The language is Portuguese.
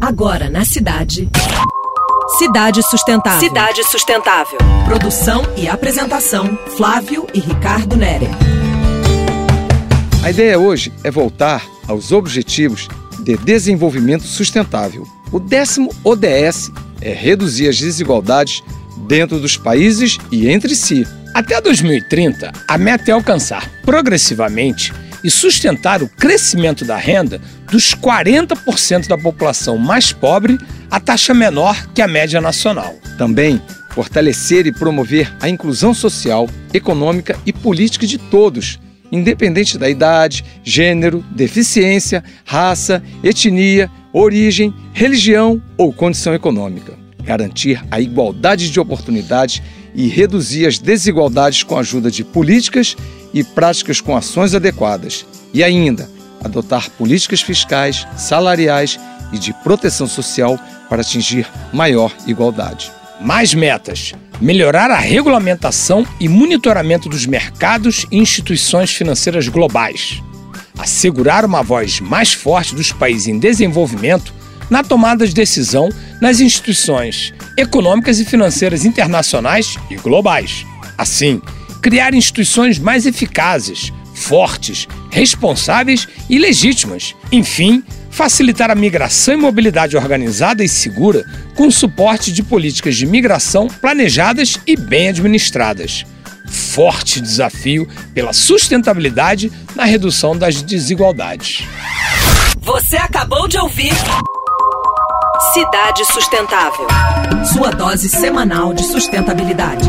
Agora na cidade. Cidade Sustentável. Cidade Sustentável. Produção e apresentação: Flávio e Ricardo Nere. A ideia hoje é voltar aos Objetivos de Desenvolvimento Sustentável. O décimo ODS é reduzir as desigualdades dentro dos países e entre si. Até 2030, a meta é alcançar progressivamente e sustentar o crescimento da renda dos 40% da população mais pobre a taxa menor que a média nacional. Também fortalecer e promover a inclusão social, econômica e política de todos, independente da idade, gênero, deficiência, raça, etnia, origem, religião ou condição econômica. Garantir a igualdade de oportunidades e reduzir as desigualdades com a ajuda de políticas e práticas com ações adequadas. E ainda, adotar políticas fiscais, salariais e de proteção social para atingir maior igualdade. Mais metas: melhorar a regulamentação e monitoramento dos mercados e instituições financeiras globais. Assegurar uma voz mais forte dos países em desenvolvimento na tomada de decisão nas instituições econômicas e financeiras internacionais e globais. Assim, criar instituições mais eficazes, fortes, responsáveis e legítimas. Enfim, facilitar a migração e mobilidade organizada e segura com suporte de políticas de migração planejadas e bem administradas. Forte desafio pela sustentabilidade na redução das desigualdades. Você acabou de ouvir Cidade Sustentável. Sua dose semanal de sustentabilidade.